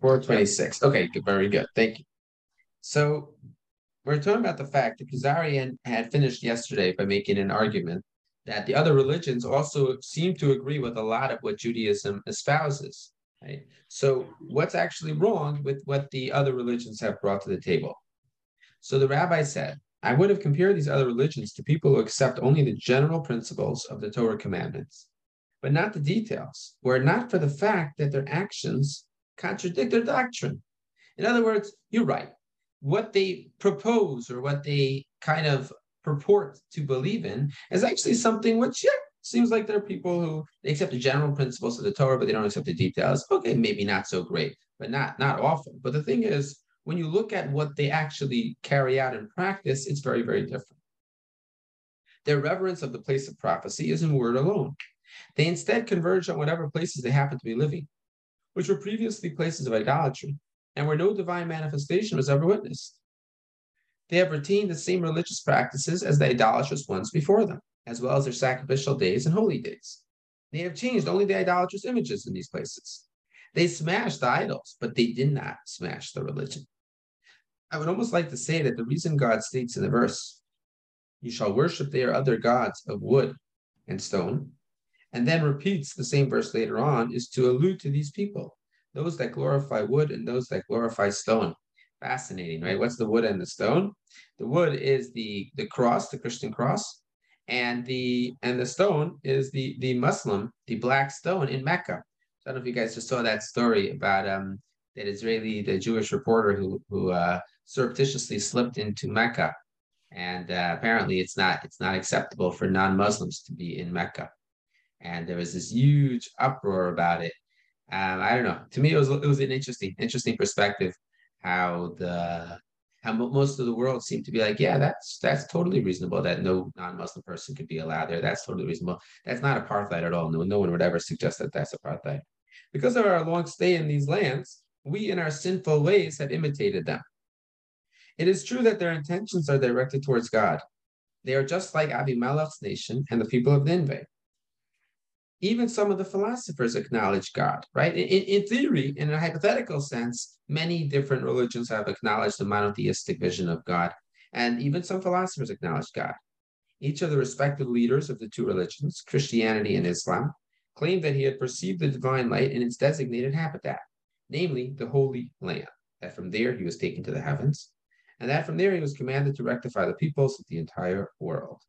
426. Okay, good, very good. Thank you. So we're talking about the fact that Kuzarian had finished yesterday by making an argument that the other religions also seem to agree with a lot of what Judaism espouses. Right? So what's actually wrong with what the other religions have brought to the table? So the rabbi said, I would have compared these other religions to people who accept only the general principles of the Torah commandments, but not the details, were it not for the fact that their actions contradict their doctrine. In other words, you're right. What they propose or what they kind of purport to believe in is actually something which, yeah, seems like there are people who they accept the general principles of the Torah, but they don't accept the details. Okay, maybe not so great, but not not often. But the thing is, when you look at what they actually carry out in practice, it's very, very different. Their reverence of the place of prophecy is in word alone. They instead converge on whatever places they happen to be living, which were previously places of idolatry and where no divine manifestation was ever witnessed. They have retained the same religious practices as the idolatrous ones before them, as well as their sacrificial days and holy days. They have changed only the idolatrous images in these places. They smashed the idols, but they did not smash the religion. I would almost like to say that the reason God states in the verse, You shall worship their other gods of wood and stone, and then repeats the same verse later on, is to allude to these people, those that glorify wood and those that glorify stone. Fascinating, right? What's the wood and the stone? The wood is the the cross, the Christian cross, and the and the stone is the the Muslim, the black stone in Mecca. So I don't know if you guys just saw that story about um that Israeli, the Jewish reporter who who uh, surreptitiously slipped into Mecca, and uh, apparently it's not it's not acceptable for non-Muslims to be in Mecca, and there was this huge uproar about it. Um, I don't know. To me, it was it was an interesting interesting perspective how the how most of the world seemed to be like, yeah, that's that's totally reasonable that no non-Muslim person could be allowed there. That's totally reasonable. That's not apartheid at all. No, no one would ever suggest that that's apartheid. Because of our long stay in these lands, we in our sinful ways have imitated them. It is true that their intentions are directed towards God. They are just like Abimelech's nation and the people of Nineveh. Even some of the philosophers acknowledge God, right? In, in theory, in a hypothetical sense, many different religions have acknowledged the monotheistic vision of God, and even some philosophers acknowledge God. Each of the respective leaders of the two religions, Christianity and Islam, claimed that he had perceived the divine light in its designated habitat, namely the Holy Land, that from there he was taken to the heavens, and that from there he was commanded to rectify the peoples of the entire world.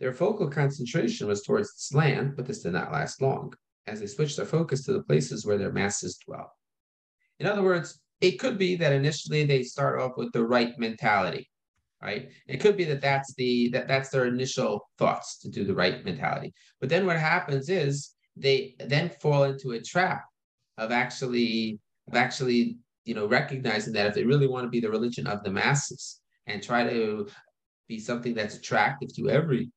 Their focal concentration was towards this land, but this did not last long, as they switched their focus to the places where their masses dwell. In other words, it could be that initially they start off with the right mentality, right? It could be that that's the that that's their initial thoughts to do the right mentality. But then what happens is they then fall into a trap of actually of actually you know, recognizing that if they really want to be the religion of the masses and try to be something that's attractive to every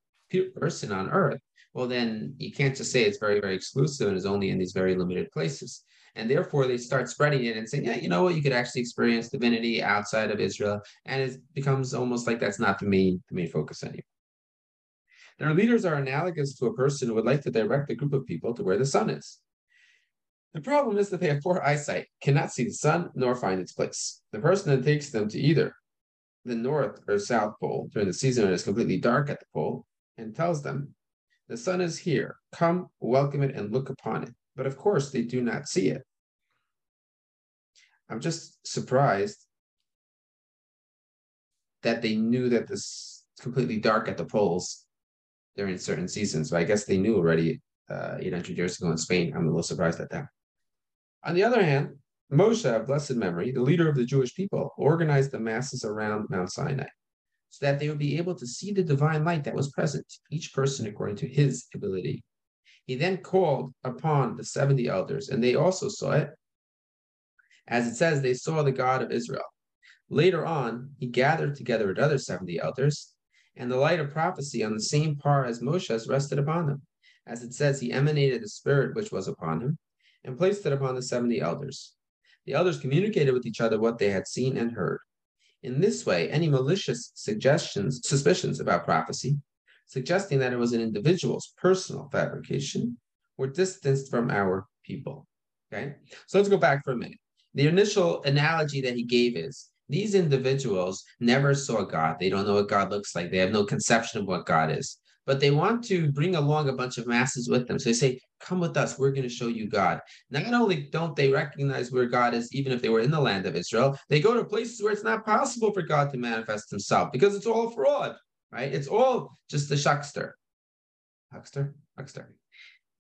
person on earth, well, then you can't just say it's very, very exclusive and is only in these very limited places. And therefore, they start spreading it and saying, yeah, you know what, you could actually experience divinity outside of Israel. And it becomes almost like that's not the main, the main focus anymore. Their leaders are analogous to a person who would like to direct a group of people to where the sun is. The problem is that they have poor eyesight, cannot see the sun, nor find its place. The person that takes them to either the North or South Pole during the season when it's completely dark at the pole and tells them, The sun is here. Come, welcome it, and look upon it. But of course, they do not see it. I'm just surprised that they knew that this is completely dark at the poles during certain seasons. But I guess they knew already uh, 800 years ago in Spain. I'm a little surprised at that. On the other hand, Moshe, of blessed memory, the leader of the Jewish people, organized the masses around Mount Sinai so that they would be able to see the divine light that was present, each person according to his ability. He then called upon the 70 elders, and they also saw it. As it says, they saw the God of Israel. Later on, he gathered together another 70 elders, and the light of prophecy on the same par as Moshe's rested upon them. As it says, he emanated the spirit which was upon him and placed it upon the 70 elders. The elders communicated with each other what they had seen and heard. In this way, any malicious suggestions, suspicions about prophecy, suggesting that it was an individual's personal fabrication, were distanced from our people. Okay, so let's go back for a minute. the initial analogy that he gave is these individuals never saw God. They don't know what God looks like. They have no conception of what God is. But they want to bring along a bunch of masses with them. So they say, Come with us. We're going to show you God. Not only don't they recognize where God is, even if they were in the land of Israel, they go to places where it's not possible for God to manifest himself because it's all fraud, right? It's all just the shuckster. Huckster? Huckster.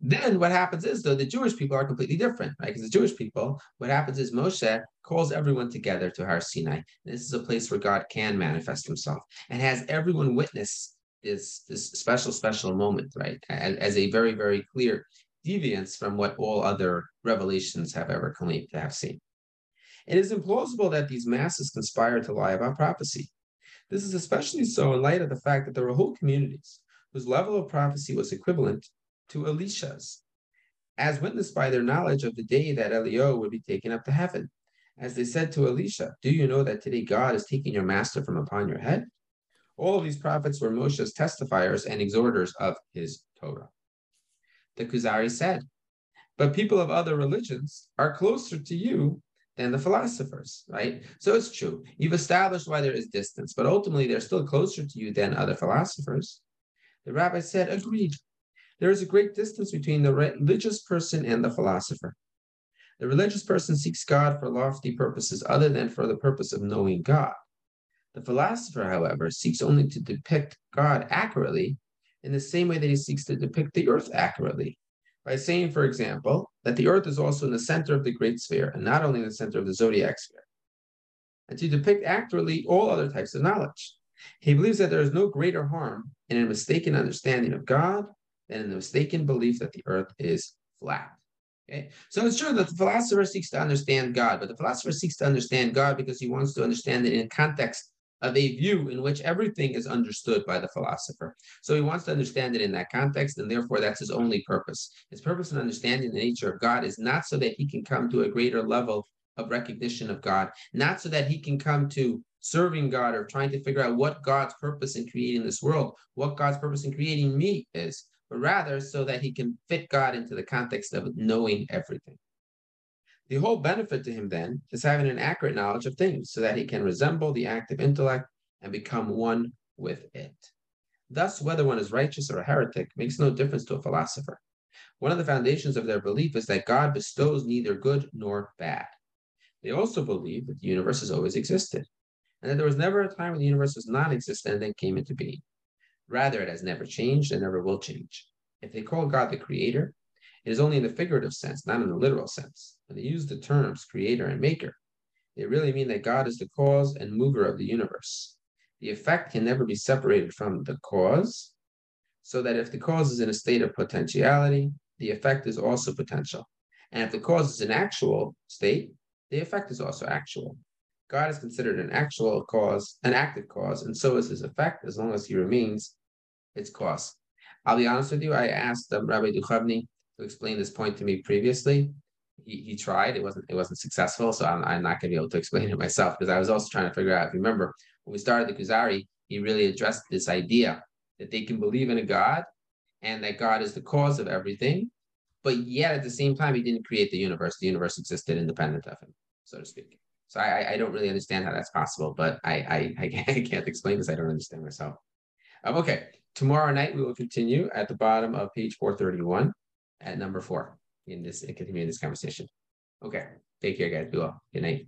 Then what happens is, though, the Jewish people are completely different, right? Because the Jewish people, what happens is Moshe calls everyone together to Har Sinai. This is a place where God can manifest himself and has everyone witness this, this special, special moment, right? As a very, very clear deviance from what all other revelations have ever claimed to have seen. It is implausible that these masses conspire to lie about prophecy. This is especially so in light of the fact that there were whole communities whose level of prophecy was equivalent to Elisha's, as witnessed by their knowledge of the day that Elijah would be taken up to heaven. As they said to Elisha, Do you know that today God is taking your master from upon your head? All of these prophets were Moshe's testifiers and exhorters of his Torah. The Kuzari said, But people of other religions are closer to you than the philosophers, right? So it's true. You've established why there is distance, but ultimately they're still closer to you than other philosophers. The rabbi said, Agreed. There is a great distance between the religious person and the philosopher. The religious person seeks God for lofty purposes other than for the purpose of knowing God. The philosopher, however, seeks only to depict God accurately in the same way that he seeks to depict the earth accurately, by saying, for example, that the earth is also in the center of the great sphere and not only in the center of the zodiac sphere, and to depict accurately all other types of knowledge. He believes that there is no greater harm in a mistaken understanding of God than in the mistaken belief that the earth is flat. Okay? So it's true that the philosopher seeks to understand God, but the philosopher seeks to understand God because he wants to understand it in context of a view in which everything is understood by the philosopher. So he wants to understand it in that context, and therefore that's his only purpose. His purpose in understanding the nature of God is not so that he can come to a greater level of recognition of God, not so that he can come to serving God or trying to figure out what God's purpose in creating this world, what God's purpose in creating me is, but rather so that he can fit God into the context of knowing everything. The whole benefit to him then is having an accurate knowledge of things so that he can resemble the active intellect and become one with it. Thus, whether one is righteous or a heretic makes no difference to a philosopher. One of the foundations of their belief is that God bestows neither good nor bad. They also believe that the universe has always existed, and that there was never a time when the universe was non existent and then came into being. Rather, it has never changed and never will change. If they call God the creator, it is only in the figurative sense, not in the literal sense. When they use the terms creator and maker, they really mean that God is the cause and mover of the universe. The effect can never be separated from the cause, so that if the cause is in a state of potentiality, the effect is also potential. And if the cause is an actual state, the effect is also actual. God is considered an actual cause, an active cause, and so is his effect as long as he remains its cause. I'll be honest with you, I asked um, Rabbi Duchovny to explain this point to me previously. He, he tried, it wasn't it wasn't successful, so I'm, I'm not going to be able to explain it myself because I was also trying to figure out. If you remember, when we started the Kuzari, he really addressed this idea that they can believe in a God and that God is the cause of everything, but yet at the same time, he didn't create the universe. The universe existed independent of him, so to speak. So I, I don't really understand how that's possible, but I, I, I can't explain this. I don't understand myself. Um, okay, tomorrow night we will continue at the bottom of page 431 at number four in this, continuing this conversation. Okay, take care, guys. Be well. Good night.